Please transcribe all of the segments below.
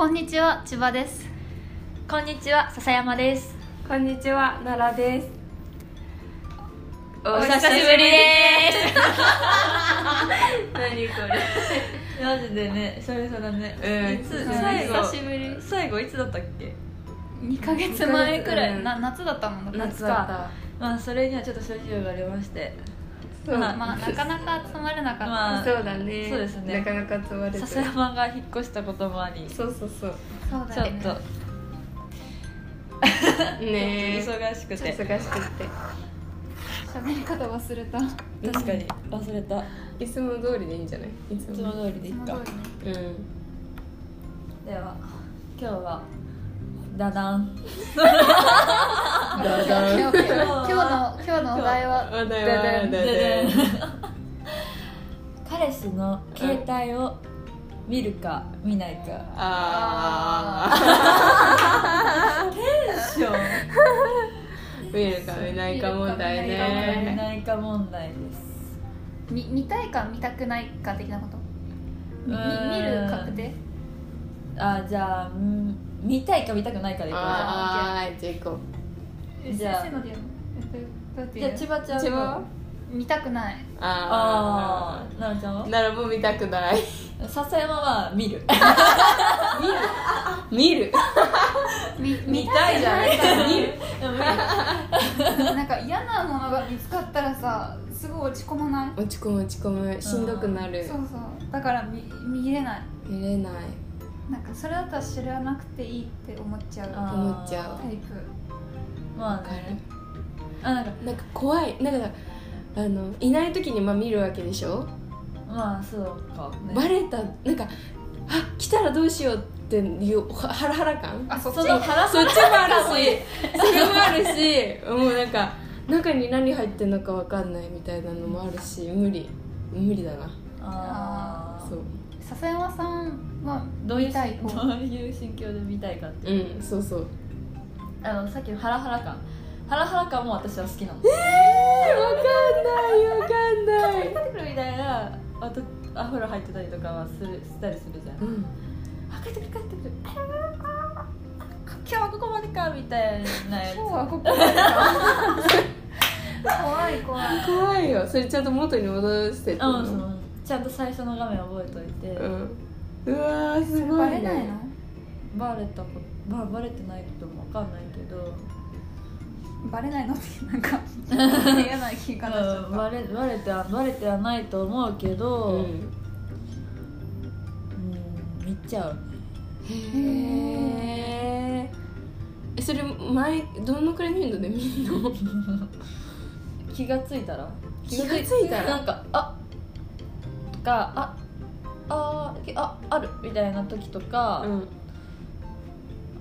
こんにちは千葉です。こんにちは笹山です。こんにちは奈良です。お久しぶりです。何こマジでね久々だね。うんいつ最後久しぶり。最後いつだったっけ？2ヶ月前くらい、うんな夏だったもんだって夏だまあそれにはちょっと諸事情がありましてそう。まあ、まあ、なかなか集まれなかった、まあそうだね。そうですね。なかなか集まれて。笹山が引っ越したこともあり。ちそうそうそう。そうょだよね。っと。ねえ。忙しくて。忙しくて。喋り方忘れた。確かに。忘れた。いつも通りでいいんじゃない？いついつも通りでいいかうん。では今日はダダン。だだ今日今日の今日のお題は？話題はだだで彼氏の携帯を見るか見ないか。あテンション。あ見るか見ないか問題見ねないか問題です。み見たいか見たくないか的なこと？見る確定？あじゃあうん見たいか見たくないかでいこう。じゃああじゃあ行こえじゃあ。先生のでやるのえっとどうやってじゃあ千葉ちゃん千葉見たくない。あああ奈々ちゃんは？あならもう見たくない。笹山は見る。見る？み 見たいじゃない？見る？なんか嫌なものが見つかったらさすごい落ち込まない？落ち込む落ち込む。しんどくなる。そうそう。だから見見れない。見れないなんかそれだったら知らなくていいって思っちゃう思っちゃう。タイプ。まあわかる。ねあなんかなんか怖いなんかあのいない時にまあ見るわけでしょ、まあそうか、ね、バレた。なんかあ来たらどうしようっていうはハラハラ感？あそっち？その腹そっちもあるし。それもあるし。もうなんか中に何入ってんのかわかんないみたいなのもあるし無理。無理だな。ああそう。笹山さんはどういう見たい方どういう心境で見たいかってう。んそうそう。あのさっきのハラハラ感。ハラハラ感も私は好きなの。えー、わかんないわかんない。帰ってくるみたいなあとアフロ入ってたりとかはするしたりするじゃん。うん。あ帰ってくる帰ってくる。今日はここまでかみたいなやつ。今日はここまでか。怖い怖い。怖いよ。それちゃんと元に戻してってうん。ちゃんと最初の画面覚えといて、うんうわーすごい、ね、バレないの？バレたことまあバレてないことも分かんないけど、バレないの？ってなんか 嫌な聞き方しちゃうん、ったバレバレてはバレてはないと思うけど、ううんん見ちゃう。へえそれ前どのくらいの頻度で見んの？気がついたら。気がついたら？なんかあとかああーああるみたいな時とか、うん。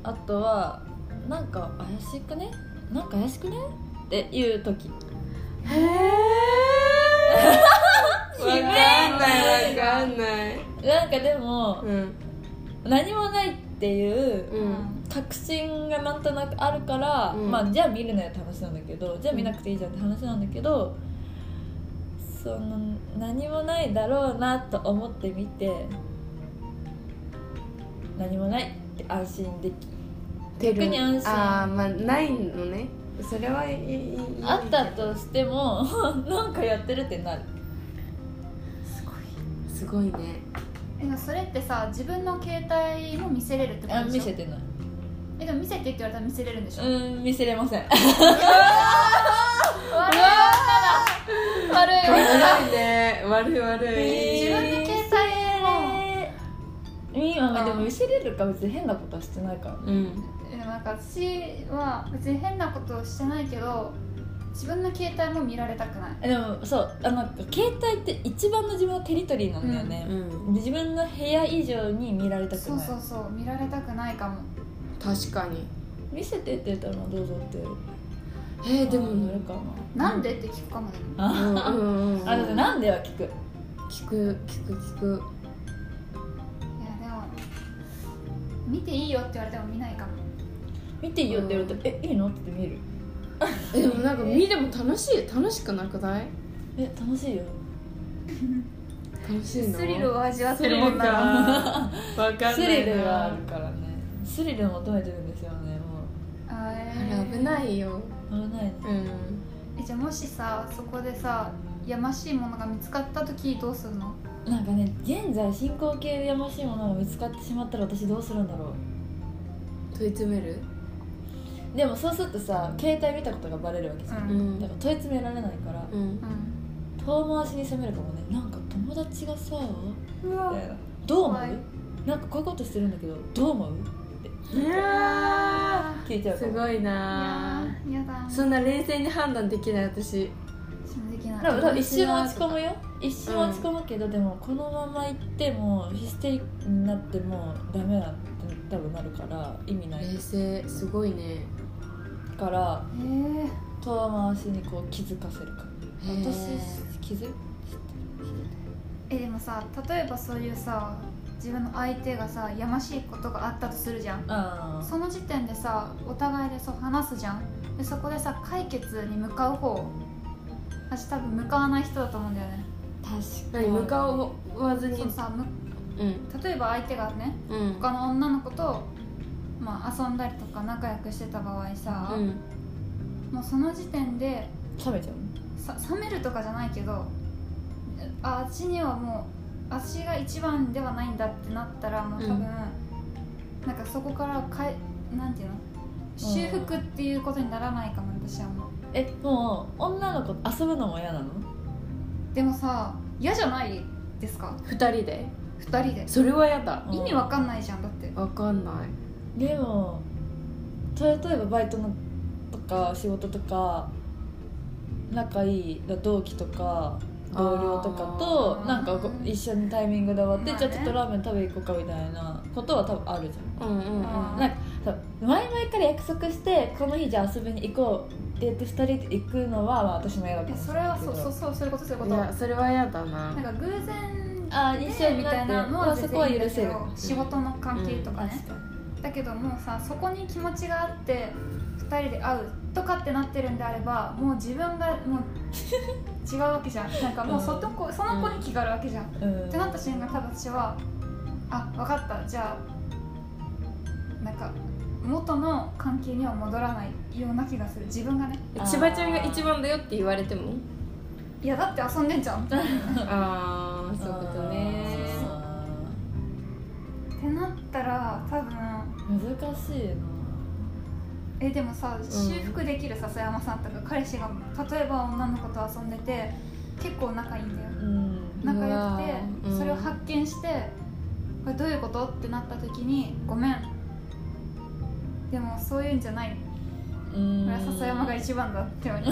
あとはなんか怪しくね？なんか怪しくね？っていう時。へえ わかんないわかんない。なんかでもうん。何もないっていううん。確信がなんとなくあるから、うん。まあじゃあ見るなよって話なんだけど。じゃあ見なくていいじゃんって話なんだけど、その何もないだろうなと思ってみて何もないって安心でき逆に安心。ああまあないのね。それはいいいいあったとしても なんかやってるってなる。すごい。ね。えでもそれってさ自分の携帯も見せれるってこあとでしょ？見せてない。えでも見せてって言われたら見せれるんでしょ、うん見せれません。悪い 悪い。悪いね。悪い悪い。自分の携帯今まあでも見せれるか別に変なことはしてないからね。うん。でもなんか私は別に変なことをしてないけど自分の携帯も見られたくない。でもそうあの携帯って一番の自分のテリトリーなんだよね、うん。で自分の部屋以上に見られたくない。そうそうそう。見られたくないかも。確かに。見せてって言ったらどうぞってえー、でなもるか。なんでって聞くかもね。な、あうんうんなんでは聞く。聞く聞く聞く。いやでも見ていいよって言われても見ないかも。見ていいよって言われたら、えいいの？って見る。えでもなんか見ても楽しい楽しくなくない？え楽しいよ。楽しいの？スリルを味わってるもんな。らわかんないな。スリルがあるからね。スリルを求めてるんですよねもああえれ危ないよう危ないねうん。えじゃあもしさそこでさやましいものが見つかった時どうするの？なんかね現在進行形でやましいものが見つかってしまったら私どうするんだろ問い詰める？うでもそうするとさ携帯見たことがバレるわけじゃん、ううん。だから問い詰められないから、うん。うん遠回しに責めるかもね。なんか友達がさうみたいな。どう思う？なんかこういうことしてるんだけどどう思う？いやー。聞いちゃうすごいいなそんな冷静に判断できない私。一瞬は落ち込むよ。一瞬落ち込むけど、でもこのまま行ってもヒステリックになってもダメだって多分なるから意味ない。冷静。すごいね。からえー、遠回しにこう気づかせるか。私気づいえでもさ例えばそういうさ自分の相手がさやましいことがあったとするじゃん。あその時点でさお互いでそう話すじゃん。でそこでさ解決に向かう方。私多分向かわない人だと思うんだよね。確何向かわずに？そうさむうん。例えば相手がねうん。他の女の子と、まあ、遊んだりとか仲良くしてた場合さ、うん。もうその時点で冷めちゃうさ冷めるとかじゃないけどあ私にはもう私が一番ではないんだってなったらもう多分、うんなんかそこからかえなんていうの？修復っていうことにならないかも私はもう。えもう女の子と遊ぶのも嫌なの？でもさ嫌じゃないですか？二人で？2人で。それはやだ。うん。意味わかんないじゃんだって。わかんない。でも例えばバイトのとか仕事とか仲いい同期とか同僚とかとなんかご一緒にタイミングで終わって、まあね。じゃあちょっとラーメン食べ行こうかみたいなことは多分あるじゃん。うんうんうん。なんか前々から約束してこの日じゃあ遊びに行こうって言って2人で行くのは、まあ、私も嫌だかえもしそれはそうそうそうそういうことそういうこいとやそれはやだな。なんか偶然あで一緒みたいなのは全そこは許せるど仕事の関係とかね、確かだけどもうさそこに気持ちがあって2人で会うとかってなってるんであればもう自分がもう違うわけじゃん。なんかもうその子その子に気があるわけじゃん、うん。てなった瞬間多分私はあ分かった。じゃあなんか元の関係には戻らないような気がする。自分がね。え千葉ちゃんが一番だよって言われても？いやだって遊んでんじゃん。っ てああそういうことね。なったら多分難しいなえでもさ修復できる笹山さんとか彼氏が例えば女の子と遊んでて結構仲いいんだよ。うん。仲良くてそれを発見してこれどういうこと？ってなった時にごめん。でもそういうんじゃない。うん。これは笹山が一番だって言われて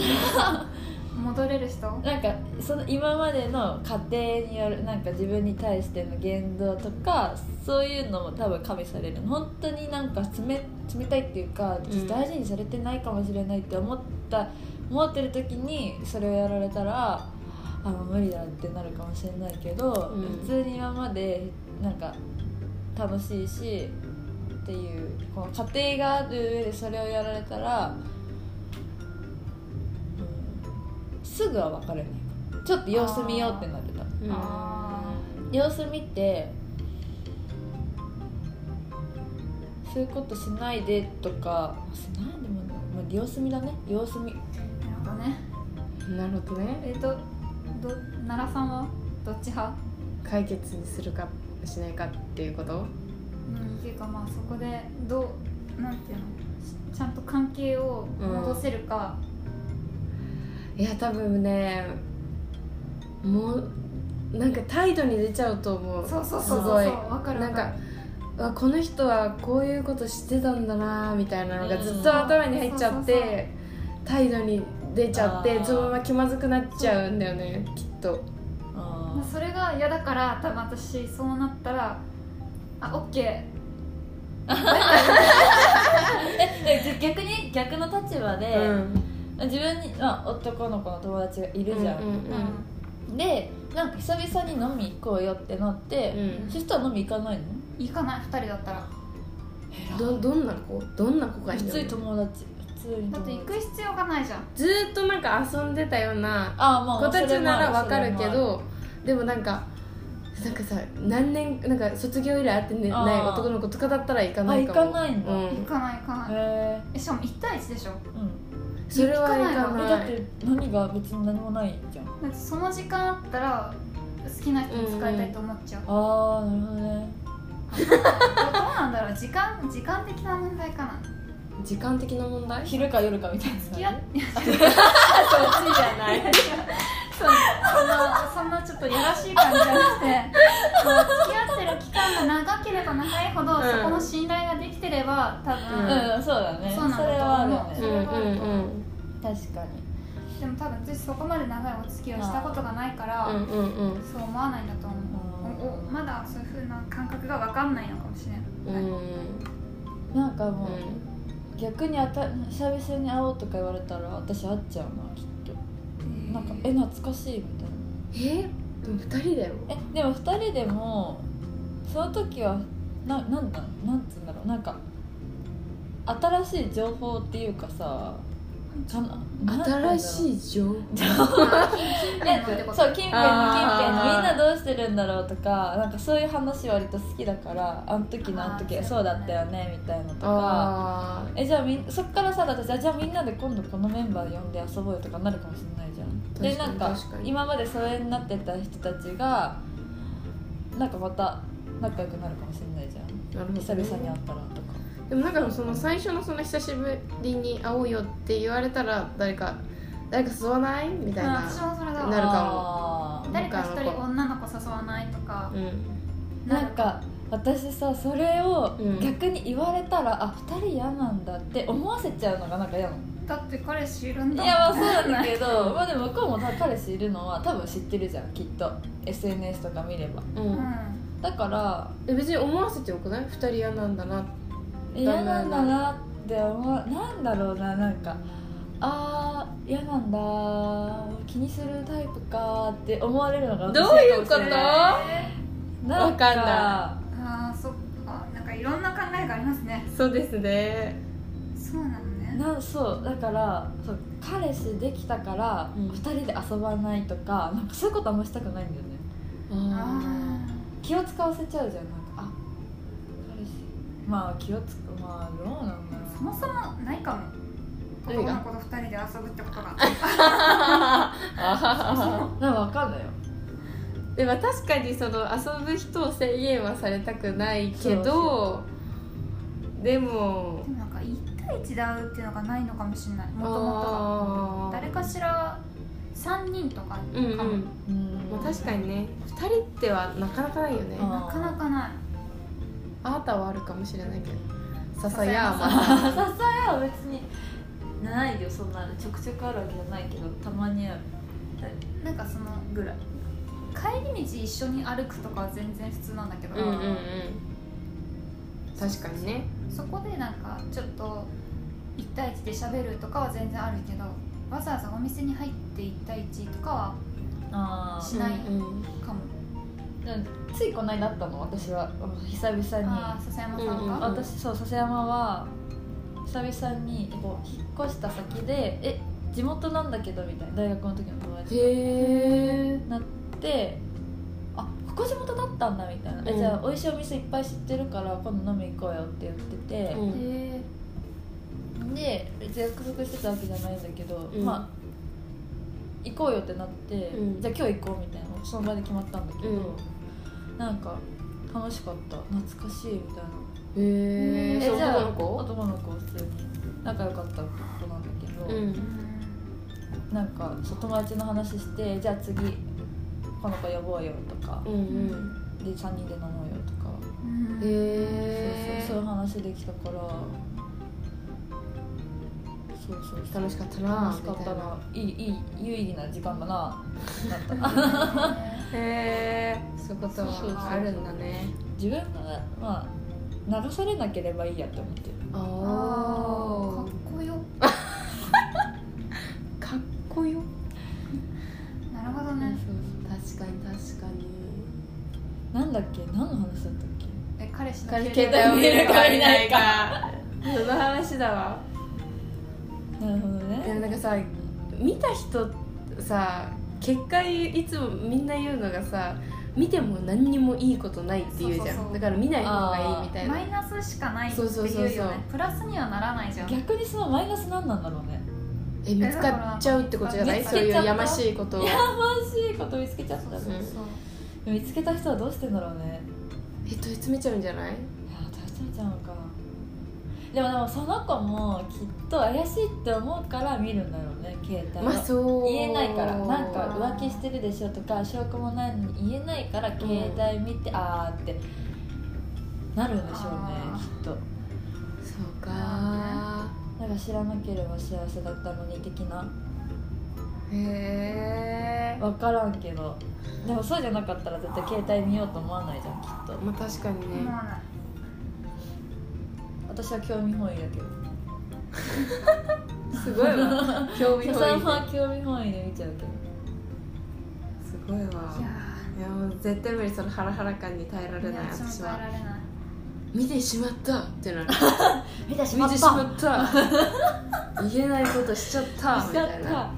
戻れる人？なんかその今までの過程によるなんか自分に対しての言動とかそういうのも多分加味される。本当になんか冷冷たいっていうかん。大事にされてないかもしれないって思った思ってる時にそれをやられたらあ無理だってなるかもしれないけど、うん。普通に今までなんか楽しいしっていうこの過程がある上でそれをやられたら、すぐは別れないちょっと様子見ようってなってた。うん。あ様子見てそういうことしないでとか。しないでもね、まあ、様子見だね。様子見。なるほどね。なるほどね。えっ、とど奈良さんは？どっち派？解決にするかしないかっていうこと？うんっていうかまあそこでどうなんていうの？ちゃんと関係を戻せるか、いや多分ねもうなんか態度に出ちゃうと思う。そうそうそうそうすごい。わかるなんかあこの人はこういうことしてたんだなみたいなのがうん。ずっと頭に入っちゃって態度に出ちゃってそのまま気まずくなっちゃうんだよねきっと。あまあそれが嫌だから多分私そうなったらあオッケえ逆に逆の立場で、うん自分に、まあ、男の子の友達がいるじゃん、うんうんー、でなんか久々に飲み行こうよってなって、うん。そしたら飲み行かないの？行かない2人だったら。どどんな子？どんな子がい普通にるの友達。普通にだって行く必要がないじゃん。ずーっとなんか遊んでたような子たちならわかるけどでもなんかなんかさ何年なんか卒業以来会ってない男の子とかだったら行かないかも。あ行かないんだ。うん。行かない行かない。へえしかも1対1でしょ。えうんそれは行かえない。だって何が別に何もないじゃん。だってその時間あったら好きな人に使いたいと思っちゃう、ああなるほどね。どうなんだろう。時間時間的な問題かな。時間的な問題？昼か夜かみたいな付き合っいや そっちじゃない そそんなそんなちょっとやらしい感じじゃなくて付き合ってる期間が長ければ長いほど、うん。そこの信頼ができてれば多分、うん。うんそうだね。そうなんだと思う。れはあるようんねうんうん。確かにでも多分私そこまで長いお付き合いをしたことがないから、うんうんうん。そう思わないんだと思う、おおまだそういうふうな感覚が分かんないのかもしれない、うん。なんかもう、逆にあた久々に会おうとか言われたら私会っちゃうなきっとなんかえ懐かしいみたいな。えでも二人だよ。えでも2人でもその時はななんだなんつうんだろう。なんか新しい情報っていうかさかな新しいい情報？そう近辺の近辺のみんなどうしてるんだろうとかなんかそういう話割と好きだからあの時のあの時そうだったよねみたいなとか。あえじゃあみんそっからさだとじゃあじゃあみんなで今度このメンバー呼んで遊ぼうよとかなるかもしれないでなんか今まで疎遠になってた人たちがなんかまた仲良くなるかもしれないじゃん。ーなるほど久々に会ったらとか。でもなんかその最初のその久しぶりに会おうよって言われたら誰か誰か誘わないみたいあな私もそれだなるかあー。誰か一人女の子誘わないとか。うん。なんか私さそれをうん。逆に言われたら、あ二人嫌なんだって思わせちゃうのがなんか嫌なのだって彼氏いるんだいやまあそうなんだけど まあでも向こうも彼氏いるのは多分知ってるじゃんきっと。SNS とか見れば。ううん。んだからえ別に思わせてよくない二人嫌なんだな。嫌なんだなって思う。なんだろうななんかあー嫌なんだ気にするタイプかって思われるのがどういうこと？なんわかんなああそっか。なんかいろんな考えがありますね。そうですね。そうなのねなそうだからそう彼氏できたからうん。二人で遊ばないとかなんかそういうことあんましたくないんだよね。あ気を使わせちゃうじゃんなんかあ彼氏。まあ気をつくまあどうなんだろう。そもそもないかも。何が？男の子と二人で遊ぶってことが。あなんかわかんないよ。でも確かにその遊ぶ人を制限はされたくないけどでもでもなんか1対1で会うっていうのがないのかもしれないもともとは誰かしら3人とかかも、うんうんまあ、確かにね2人ってはなかなかないよねなかなかないあなたはあるかもしれないけど笹山笹さん支えは別にないよそんなちょくちょくあるわけじゃないけどたまにあるなんかそのぐらい帰り道一緒に歩くとかは全然普通なんだけど、うんうんうん確かにねそこでなんかちょっと1対1で喋るとかは全然あるけどわざわざお店に入って1対1とかはあしないうんうん。かも、あついこの間あったの私は。久々に。ああ笹山さんが、うんうん。私そう笹山は久々にこう引っ越した先でえ地元なんだけどみたいな。大学の時の友達がへえなってあここ地元だったんだみたいな、えうん。じゃあ美味しいお店いっぱい知ってるから今度飲み行こうよって言ってて、うん。へで別に約束してたわけじゃないんだけど、うん。まあ行こうよってなって、うん。じゃあ今日行こうみたいなその場で決まったんだけど、うん。なんか楽しかった。懐かしいみたいな。へえじゃあ男の子？男の子普通に。仲良かった子なんだけど、うん。えなんかそう友達の話してじゃあ次この子呼ぼうよとか、うんうん。で3人で飲もうよとか、うんへそうそうそういうえ話できたから。そうそうそう。楽しかったな楽しかったみな。いいいい有意義な時間だな。なったへえそういうことそうそうそう。はあるんだね。自分がまあ流されなければいいやって思ってる。ああーかっこよ。あ かっこよなんだっけ？何の話だったっけ？え彼氏の携携帯を見るかいないかかその話だわ。なるほどいやねなんかさ見た人さ結果いつもみんな言うのがさ見ても何にもいいことないって言うじゃん。そうそうそう。だから見ない方がいいみたいな。マイナスしかないってそういうよそうそうそうねプラスにはならないじゃん。逆にそのマイナス何なんだろうね？え見つかっちゃうってことじゃない？そういうやましいことを。やましいこと見つけちゃったうん。そう見つけた人はどうしてんだろうね。え問い詰めちゃうんじゃない？いや大丈夫ちゃうのか。でもでもその子もきっと怪しいって思うから見るんだろうね携帯をまあそう。言えないから。なんか浮気してるでしょとか証拠もないのに言えないから携帯見て、あーってなるんでしょうねきっと。そうか。なんか知らなければ幸せだったのに的なへえ分からんけど。でもそうじゃなかったら絶対携帯見ようと思わないじゃんきっと。まあ確かにね。思わない。私は興味本位だけど。すごいわ。興味本位は興味本位で見ちゃうけど。すごいわ。いやいやもう絶対無理そのハラハラ感に耐えらーれない私は。見てしまった。ってなる見てし見てしまった。言えないことしちゃった。みたいな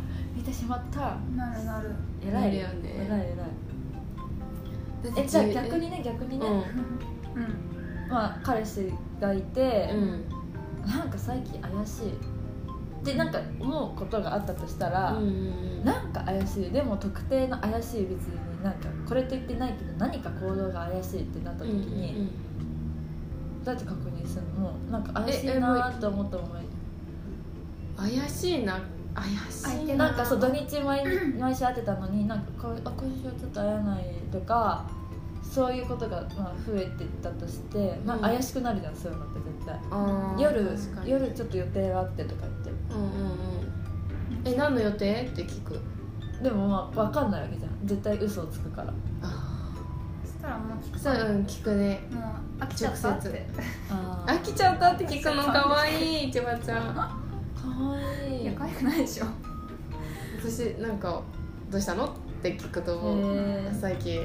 てしまった。なるなる。偉ない偉い偉い。えじゃあ自逆にね逆にね、うん。うん。まあ彼氏がいて、うん。なんか最近怪しい。でなんか思うことがあったとしたら、うんうんなんか怪しい。でも特定の怪しい別になんかこれと言ってないけど何か行動が怪しいってなった時に、どうやって確認するの？なんか怪しいなと思った思い怪しいな怪しいな。んかそう土日毎毎週会ってたのになんかこうあ今週はちょっと会えないとかそういうことがまあ増えてったとして、まあ、うん。怪しくなるじゃんそういうのって絶対。夜夜ちょっと予定があってとか言って。うんうんうん。え何の予定って聞く？でもまあ分かんないわけじゃん。絶対嘘をつくから。あそしたらもう聞くそううん聞くね。もう飽きちゃったって。あ飽きちゃったって聞くのかわいい千葉ちゃん。か ないでしょ。私なんかどうしたの？って聞くと思う。最近。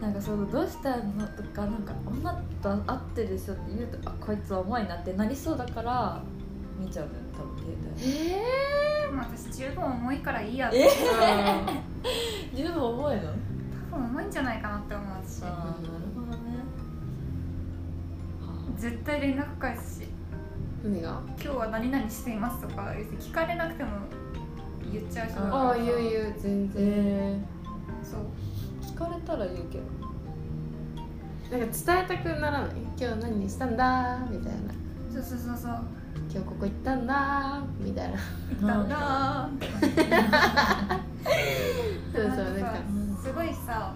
なんかそうどうしたのとかなんか女と会ってるでしょって言うとあこいつ重いなってなりそうだから見ちゃうのよ多分携帯えまあ私十分重いからいいやってえー。自分重いの？多分重いんじゃないかなって思う私ああなるほどね。絶対連絡返すし何が？今日は何々していますとか別に聞かれなくても言っちゃう人だから。ああ言う言う全然。えそう。ー、聞かれたら言うけど。なんか伝えたくならない？今日何したんだ？みたいな。そうそうそうそう。今日ここ行ったんだ？みたいな。なんだ。そうそうなんかすごいさ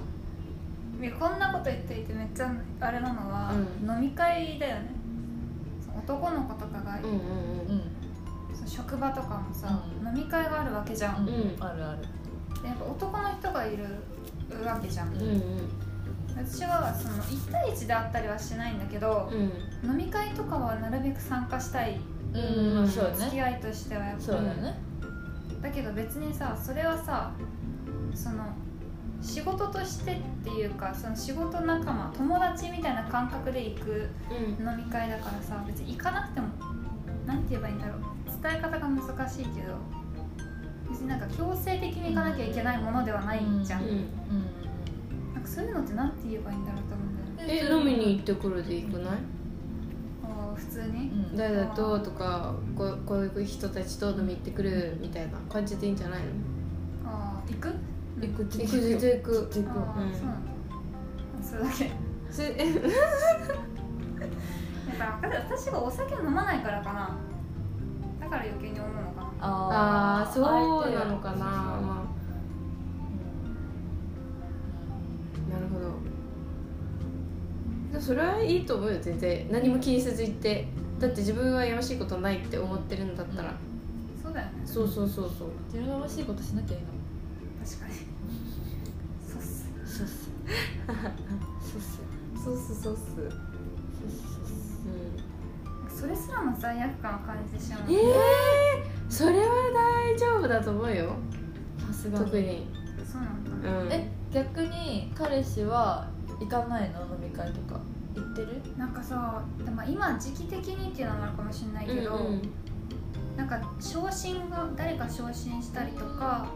いやこんなこと言っていてめっちゃあれなのは、う飲み会だよね男の子とかが、うんうんうん。そう職場とかもさ、うん。飲み会があるわけじゃん、あるある。でやっぱ男の人がいるわけじゃん。うんうん。私はその1対1であったりはしないんだけど、うん。飲み会とかはなるべく参加したい。うん、うんそう付きね合いとしてはやっぱそうだよね。だけど別にさそれはさその仕事としてっていうかその仕事仲間友達みたいな感覚で行くうん。飲み会だからさ別に行かなくてもなんて言えばいいんだろう。伝え方が難しいけど別になんか強制的に行かなきゃいけないものではないじゃん、うん。うんなんかそういうのってなんて言えばいいんだろうと思うんだよね。え飲みに行ってくるで行くない？普通に、うん誰だととかこうこういう人たちと飲み行ってくるみたいな感じでいいんじゃないの？あー行く？行く行く全然行く行く。そうなのそれだけ。それえだから私がお酒飲まないからかな。だから余計に思うのかな。ああそうなのかな。そうそうまあ。なるほど。でそれはいいと思うよ全然。何も気にせず行って。だって自分はやましいことないって思ってるんだったら、そうだよね。そうそうそうそう。自分が欲しいことしなきゃいいの。確かにそうっす。そうっすそうっす。そうっすそれすらも罪悪感を感じてしまう。ええー、それは大丈夫だと思うよ。さすが特に。そうなんだ、うん。え逆に彼氏は行かないの？飲み会とか。行ってる？なんかさでも今時期的にっていうのもあるかもしれないけど、うんうん。なんか昇進が誰か昇進したりとか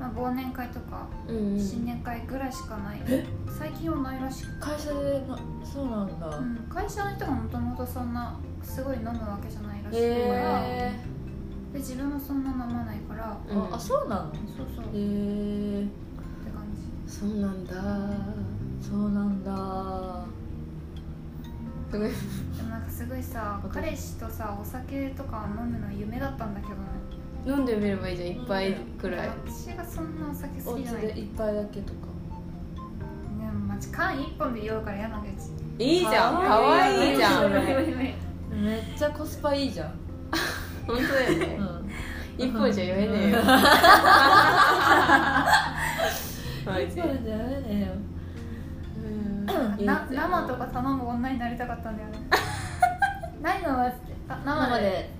まあ、忘年会とかうんうん。新年会ぐらいしかない。最近はないらしく会社でなそうなんだ、うん、会社の人がもともとそんなすごい飲むわけじゃないらしいから、へで自分もそんな飲まないから。えああそうなの？そうそう。ってへえ感じ。そうなんだ。そうなんだ。すごいでもなんかすごいさ彼氏とさお酒とか飲むの夢だったんだけどね飲んでみればいいじゃん一杯くらい。私がそんなお酒好きじゃない。で一杯だけとか。でもマジ缶一本で酔うから嫌なんだよいいじゃんかかわいいじゃん無理無理無理めっちゃコスパいいじゃん、本当だよね。うん、一本じゃ酔えねえよ。マジそうじゃねえよ。うん。な生とか頼む女になりたかったんだよね。何飲むっつってあ生で。生で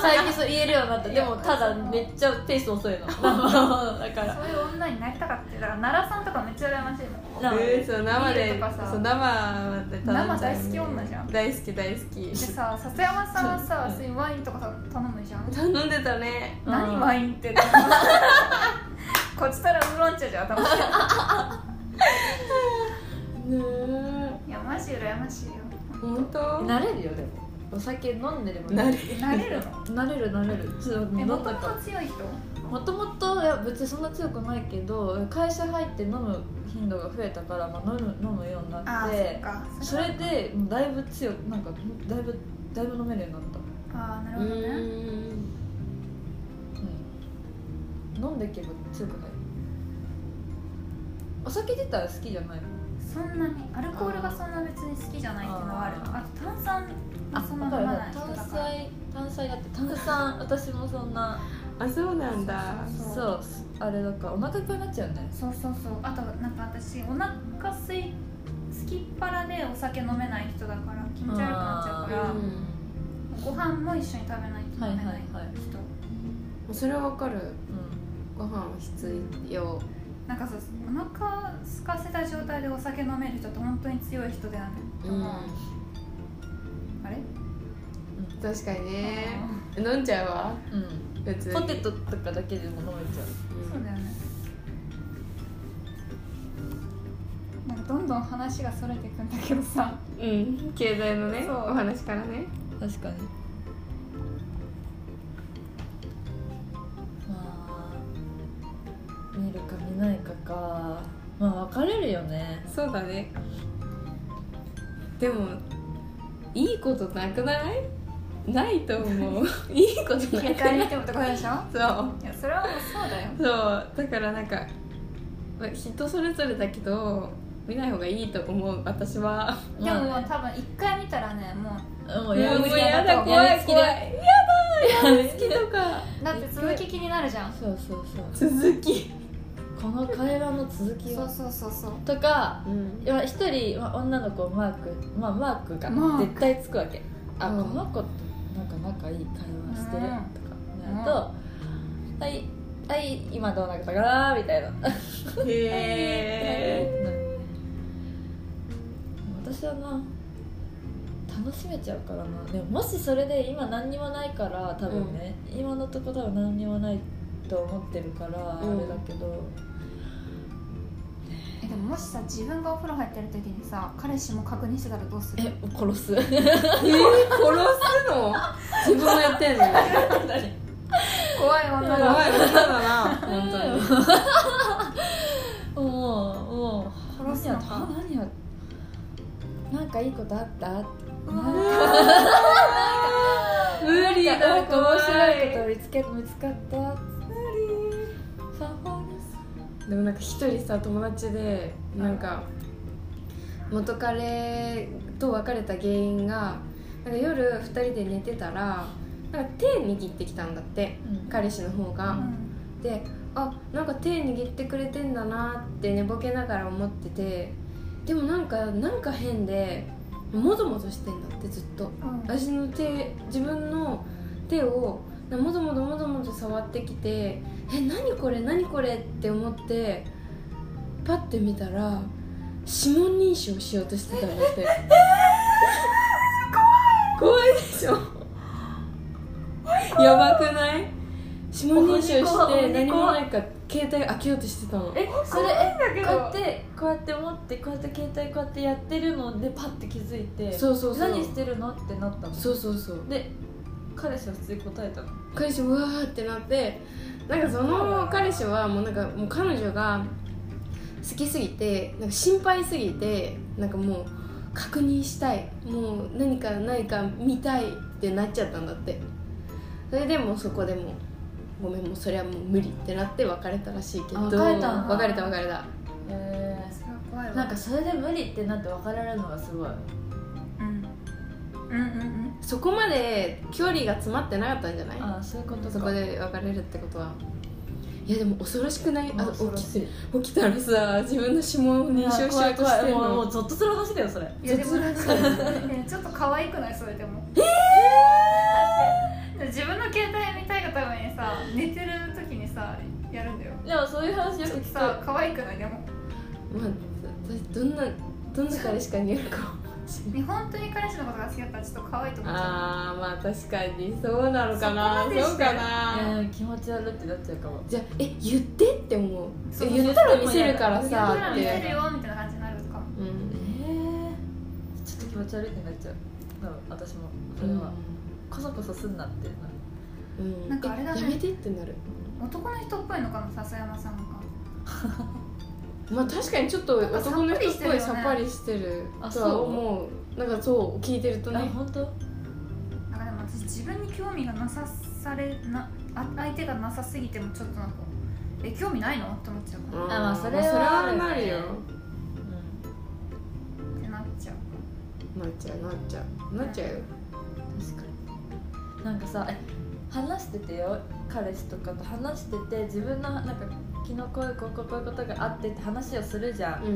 最近そう言えるようになった。でもただめっちゃペース遅いの。だか。らそういう女になりたかった。だから奈良さんとかめっちゃ羨ましいの。生でえーそう生でそう生で生大好き女じゃん大好き大好できさ笹山さんはさそう。いうワインとか頼むじゃん。頼んでたね。うん何ワインって こっちたらウーロン茶じゃん頭。ねいやマジ羨ましいよ。本当？慣れるよでもお酒飲んでればなれるの？慣れる慣れる。もともと強い人？もともといや別にそんな強くないけど会社入って飲む頻度が増えたから、まあ、飲む飲むようになああそっってか。それでもうだいぶ強くなんかだいぶだいぶ飲めるようになった。ああなるうほどね。ん。うん。飲んでいけば強くない？お酒自体は好きじゃないの？そんなにアルコールがそんな別に好きじゃないっていうのはあるあと炭酸あもそんな飲まない人炭だから酸炭酸だって炭酸私もそんな。あそうなんだ。そうそうあれだからお腹いっぱいになっちゃうね。そうそうそう。あとなんか私お腹すいすきっ腹でお酒飲めない人だから気持ち悪くなっちゃうからうん。ご飯も一緒に食べないと飲めないはいはいはい。人それはわかる。うご飯は必要なんかさお腹空かせた状態でお酒飲める人って本当に強い人だよね、うんあれ？確かにね。飲んじゃうわ。んうん。別に。ポテトとかだけでも飲めちゃう。そうだよね。なんかどんどん話がそれていくんだけどさ。うん。経済のねそう。お話からね。確かに見るか見ないかか。まあ分かれるよね。そうだね。でもいいことなくない？ないと思う。いいことな携くない？てもってことでしょ？そう。いやそれはもうそうだよ。そう。だからなんかまあ人それぞれだけど見ない方がいいと思う。私は。でももう多分一回見たらねもうもうやもうる気やだ怖い怖い。やる気でやだや好きとか。だって続き気になるじゃん。そうそうそう。続きこの会話の続きをそうそうそうそう。とかうん。いや一人、まあ、女の子マーク、まあ、マークが絶対つくわけ。あ、うん。この子となんか仲いい会話してるとうん。かなると、はいはい今どうなったかなみたいな。へえ 私はな楽しめちゃうからな。でももしそれで今何にもないから多分ね、今のところ多分何にもないと思ってるから、うん。あれだけどももしさ自分がお風呂入ってる時にさ彼氏も確認してたらどうする？え殺す。えー、殺すの？自分もやってんの？怖い女怖いだ女だな。本当に。もうもう。殺すのか。何やなんかいいことあった？うわ無理だ面怖白いこいと見つけ見つかった？でもなんか一人さ友達でなんか元彼と別れた原因がなんか夜2人で寝てたらなんか手握ってきたんだってうん。彼氏の方が、うん。であなんか手握ってくれてんだなって寝ぼけながら思っててでもなんかなんか変でもぞもぞしてんだってずっと。うん。私の手自分の手をなもぞもぞもぞもぞ触ってきてえ何これ何これって思ってパッて見たら指紋認証しようとしてたんだって。怖い。怖いでしょ。やばくない？指紋認証して何もないか携帯開けようとしてたの。えそれえだけこうやってこうやって持ってこうやって携帯こうやってやってるのでパッて気づいてそうそうそう。何してるの？ってなったの。そうそうそう。で彼氏は普通に答えたの？彼氏うわーってなってなんかその彼氏はもうなんかもう彼女が好きすぎてなんか心配すぎてなんかもう確認したいもう何か何か見たいってなっちゃったんだって。それでもうそこでもうごめんもうそれはもう無理ってなって別れたらしいけど。あ別れた別れた別れた。えそれは怖いわ。なんかそれで無理ってなって別れられるのがすごい。うんうんうんうん。そこまで距離が詰まってなかったんじゃない？あそういうことか。そこで別れるってことは。いやでも恐ろしくない？あ恐ろ起しい。きて起きたらさ自分の指紋を認証しようとしてるもうものうゾッとする話だよそれ。いやでもちょっと可愛くない？それでも。え自分の携帯見たいがためにさ寝てる時にさやるんだよ。でもそういう話よく聞ちょっとさく可愛くない？でも。まあ私どんなどんな彼しかにやるかね本当に彼氏のことが好きだったらちょっと可愛いと思っちゃああまあ確かにそうなのかな。そうかな。うん気持ち悪いってなっちゃうかもじゃあえ言ってって思う？そうえ言ったら見せるからうさ言ったら見せるよみたいな感じになるかもうん。え。ー、ちょっと気持ち悪いってなっちゃう。多分私もそれは、こそこそすんなってなる。うんなんかあれだね。えやめてってなる。男の人っぽいのかな笹山さんが まあ確かにちょっと男の人っぽいささっぱりしてるあとは思う。なんかそう聞いてるとあね本当？なんかでも私自分に興味がなさされなあ相手がなさすぎてもちょっとなんかえ興味ないの？って思っちゃうかあまあそれはそれはあるね。なるよ。らってなっちゃうなっちゃうなっちゃう。なっちゃうよ。確かに。なんかさえ話しててよ。彼氏とかと話してて自分のなんか昨日こういうこうこういうことがあってって話をするじゃん、う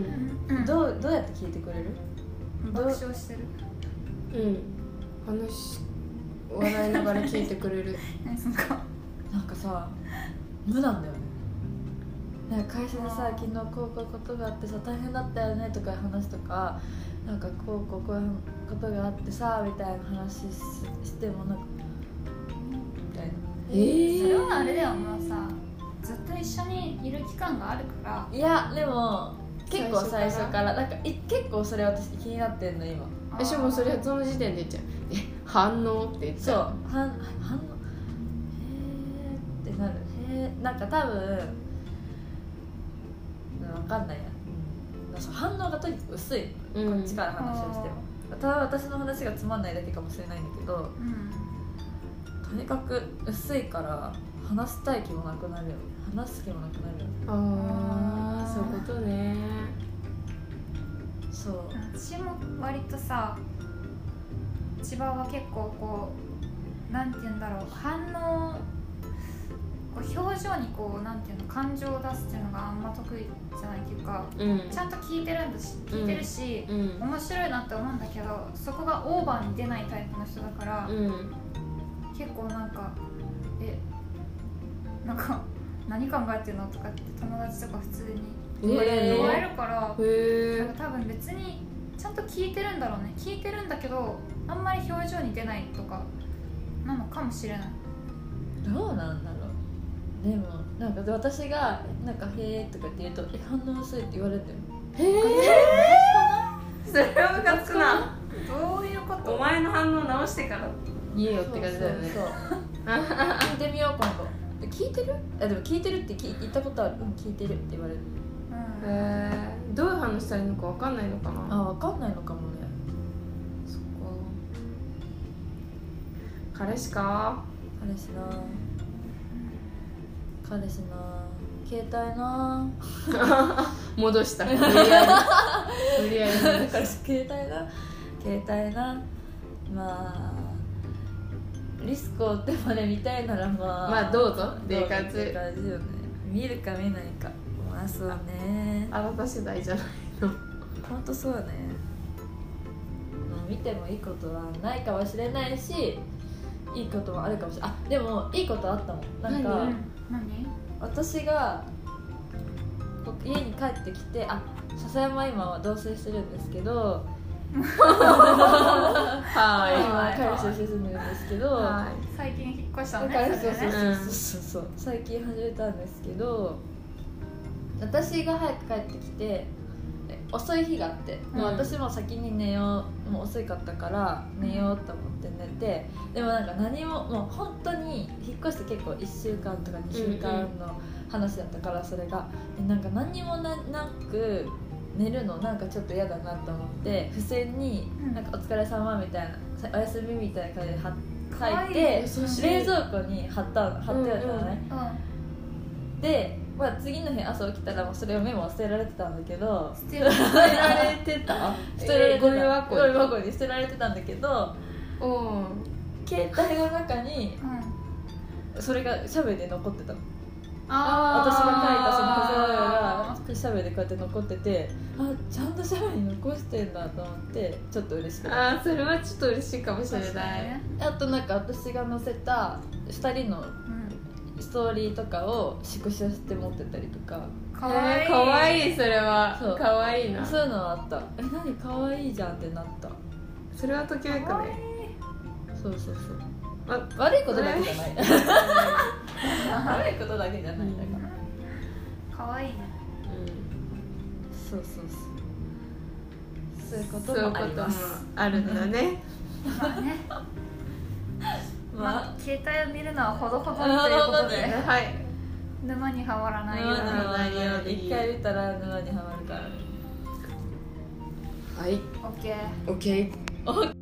ん。うん。どうどうやって聞いてくれる？爆笑してる。うん。話笑いながら聞いてくれる。何その顔。なんかさ無なんだよね。なんか会社でさ昨日こうこういうことがあってさ大変だったよねとかいう話とかなんかこうこうこういうことがあってさみたいな話ししてもなんかみたいな。えー。それはあれだよもうさずっと一緒にいる期間があるから。いやでも結構最最初か初から。なんかい結構それ私気になってんの今。私もそれその時点で言っちゃう。え反応って言っちそう。ゃう。反反応？へーってなる。へー。なんか多分分かんないや、うん、反応がとにかく薄い、うん。こっちから話をしても。ただ私の話がつまんないだけかもしれないんだけどうん。とにかく薄いから話したい気もなくなるよ話す気もなくなるよああそういうことね。そう。私も割とさ千葉は結構こうなんて言うんだろう反応こう表情にこうなんていうの感情を出すっていうのがあんま得意じゃないっていうかうん。ちゃんと聞いてるんだし聞いてるし、うん。面白いなって思うんだけどそこがオーバーに出ないタイプの人だから、うん。結構なんかえなんか何考えてるのとかって友達とか普通に言われるから、へえなんか多分別にちゃんと聞いてるんだろうね。聞いてるんだけどあんまり表情に出ないとかなのかもしれない。どうなんだろう。でもなんか私が「なんかへえ」とかって言うと「え反応薄い」って言われてるへえそれはムカつくな。どういうこと？お前の反応直してから言えよって感じだよね。そうそう 聞いてみよう今度。で聞いてる？あでも聞いてるって聞言ったことある。うん聞いてるって言われる。うんへえどういう話したらいいのかわかんないのかな？あ分かんないのかもね。そっか。彼氏か？彼氏な。彼氏な。携帯な。戻した。無理やり。無理やり彼氏携帯な。携帯な。まあリスクを負ってまで見たいならまあまあどうぞっていう感じ感じよね見るか見ないかまあそうね。あなた世代じゃないの。ほんとそうね、まあ、見てもいいことはないかもしれないしいいこともあるかもしれない。あでもいいことあったもん。なんか何？何？私が家に帰ってきてあ笹山は今は同棲してるんですけどは今彼氏として住んでるんですけど、は最近引っ越したのねだからそうそうそうそう。そう最近始めたんですけど私が早く帰ってきてえ遅い日があって、うんもう私も先に寝ようもう遅かったから寝ようと思って寝てでもなんか何ももう本当に引っ越して結構1週間とか2週間の話だったからそれが。えなんか何にもななく寝るのなんかちょっと嫌だなと思って付箋にうん。なんか「お疲れ様みたいなさ「おやすみ」みたいな感じで書いて冷蔵庫に貼った貼ってあったのね、うん。で、まあ、次の日朝起きたらもうそれをメモは捨てられてたんだけど捨てられてた？捨てられてた。ゴミ箱ゴミ箱に捨てられてたんだけどう。ん携帯の中にうん。それがシャベで残ってたの。あ私が書いたそのあ不正がシャベでこうやって残っててあちゃんとシャベに残してんだと思ってちょっと嬉しくなっあーそれはちょっと嬉しいかもしれない。にねたあとなんか私が載せた2人のうん。ストーリーとかをスクショして持ってたりとか。かわいい。えーかわいいそれは。かわいいな。そういうのはあった。え何かわいいじゃんってなった。それはときめくかわいい。ねそうそうそう。あ悪いことだけじゃない。悪いことだけじゃない。だから。かわいいねそうそうそう。そういうこそういうともありますあるんだね。まあ。ねままあ携帯を見るのはほどほどということで。はい。沼にはまらないように沼にはまらないように一回見たら沼にはまるから。ねはい。オッケー。OK オッ